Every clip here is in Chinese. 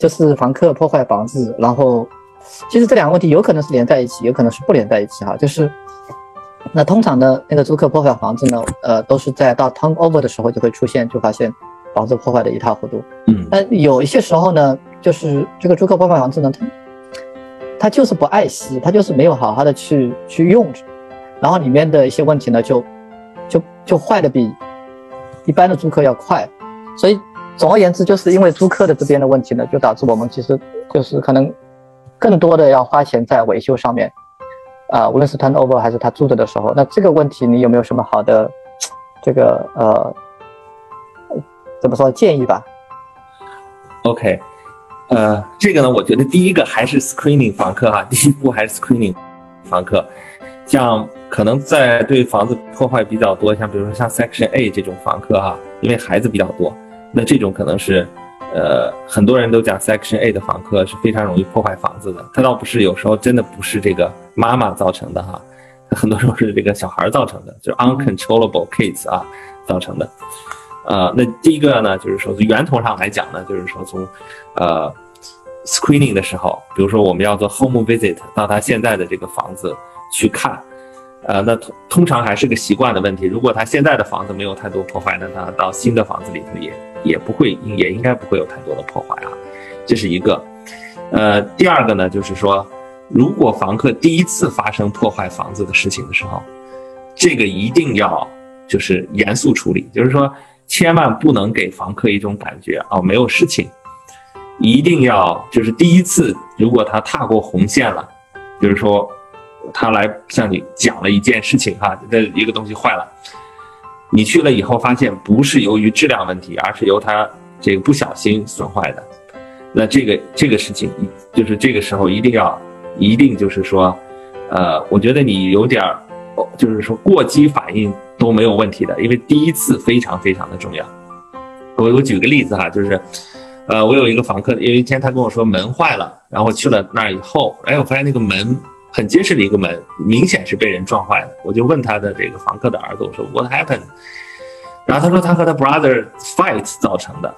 就是房客破坏房子，然后其实这两个问题有可能是连在一起，有可能是不连在一起哈。就是那通常的那个租客破坏房子呢，呃，都是在到 turnover 的时候就会出现，就发现房子破坏的一塌糊涂。嗯，但有一些时候呢，就是这个租客破坏房子呢，他他就是不爱惜，他就是没有好好的去去用，然后里面的一些问题呢，就就就坏的比一般的租客要快，所以。总而言之，就是因为租客的这边的问题呢，就导致我们其实就是可能更多的要花钱在维修上面，啊，无论是 turnover 还是他住着的时候，那这个问题你有没有什么好的这个呃怎么说建议吧？OK，呃，这个呢，我觉得第一个还是 screening 房客哈，第一步还是 screening 房客，像可能在对房子破坏比较多，像比如说像 Section A 这种房客哈，因为孩子比较多。那这种可能是，呃，很多人都讲 Section A 的房客是非常容易破坏房子的。他倒不是，有时候真的不是这个妈妈造成的哈，很多时候是这个小孩造成的，就是 uncontrollable kids 啊造成的。呃，那第一个呢，就是说从源头上来讲呢，就是说从，呃，screening 的时候，比如说我们要做 home visit 到他现在的这个房子去看。呃，那通通常还是个习惯的问题。如果他现在的房子没有太多破坏，那他到新的房子里头也也不会，也应该不会有太多的破坏啊。这是一个。呃，第二个呢，就是说，如果房客第一次发生破坏房子的事情的时候，这个一定要就是严肃处理，就是说，千万不能给房客一种感觉哦，没有事情，一定要就是第一次，如果他踏过红线了，就是说。他来向你讲了一件事情哈，这一个东西坏了，你去了以后发现不是由于质量问题，而是由他这个不小心损坏的，那这个这个事情就是这个时候一定要一定就是说，呃，我觉得你有点儿，就是说过激反应都没有问题的，因为第一次非常非常的重要。我我举个例子哈，就是，呃，我有一个房客，有一天他跟我说门坏了，然后去了那儿以后，哎，我发现那个门。很结实的一个门，明显是被人撞坏的。我就问他的这个房客的儿子，我说 What happened？然后他说他和他 brother fight 造成的。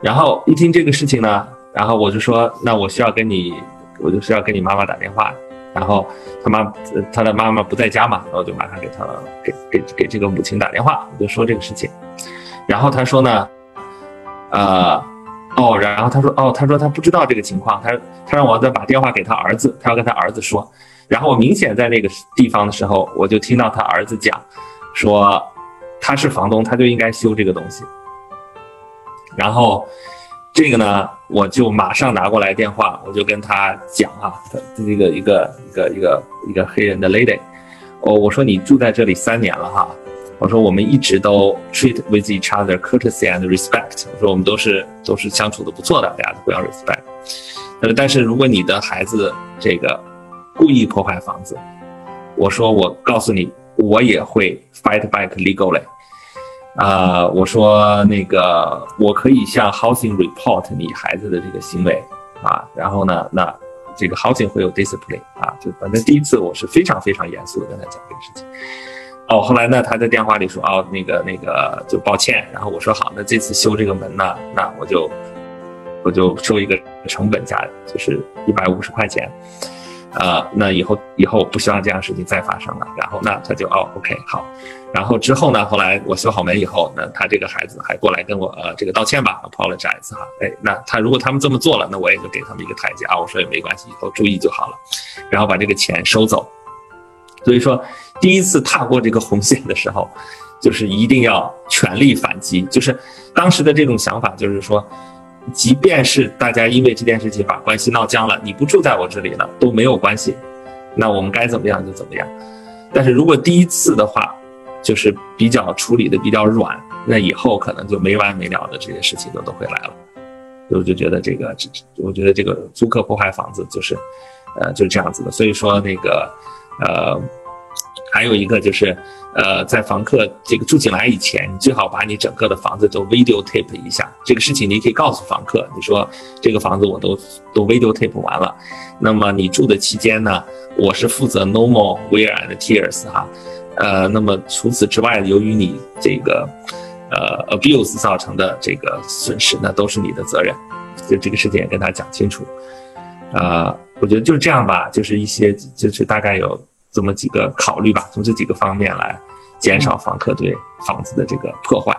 然后一听这个事情呢，然后我就说那我需要跟你，我就需要跟你妈妈打电话。然后他妈他的妈妈不在家嘛，然后就马上给他给给给这个母亲打电话，我就说这个事情。然后他说呢，呃。哦，然后他说，哦，他说他不知道这个情况，他他让我再把电话给他儿子，他要跟他儿子说。然后我明显在那个地方的时候，我就听到他儿子讲，说他是房东，他就应该修这个东西。然后这个呢，我就马上拿过来电话，我就跟他讲啊，这个一个一个一个一个黑人的 lady，哦，我说你住在这里三年了哈。我说我们一直都 treat with each other courtesy and respect。我说我们都是都是相处的不错的，大家都不要 respect。呃，但是如果你的孩子这个故意破坏房子，我说我告诉你，我也会 fight back legally。啊，我说那个我可以向 housing report 你孩子的这个行为啊，然后呢，那这个 housing 会有 discipline 啊，就反正第一次我是非常非常严肃的跟他讲这个事情。哦，后来呢，他在电话里说，哦，那个那个就抱歉，然后我说好，那这次修这个门呢，那我就我就收一个成本价，就是一百五十块钱，呃，那以后以后不希望这样事情再发生了。然后那他就哦，OK，好。然后之后呢，后来我修好门以后，那他这个孩子还过来跟我呃这个道歉吧，apologize 哈，哎，那他如果他们这么做了，那我也就给他们一个台阶啊，我说也没关系，以后注意就好了，然后把这个钱收走。所以说，第一次踏过这个红线的时候，就是一定要全力反击。就是当时的这种想法，就是说，即便是大家因为这件事情把关系闹僵了，你不住在我这里了都没有关系，那我们该怎么样就怎么样。但是如果第一次的话，就是比较处理的比较软，那以后可能就没完没了的这些事情就都会来了。我就觉得这个，我觉得这个租客破坏房子就是，呃，就是这样子的。所以说那个。呃，还有一个就是，呃，在房客这个住进来以前，你最好把你整个的房子都 video tape 一下。这个事情你可以告诉房客，你说这个房子我都都 video tape 完了。那么你住的期间呢，我是负责 normal wear and tears 哈。呃，那么除此之外，由于你这个呃 abuse 造成的这个损失，那都是你的责任就这个事情也跟他讲清楚。呃，我觉得就是这样吧，就是一些就是大概有这么几个考虑吧，从这几个方面来减少房客对房子的这个破坏。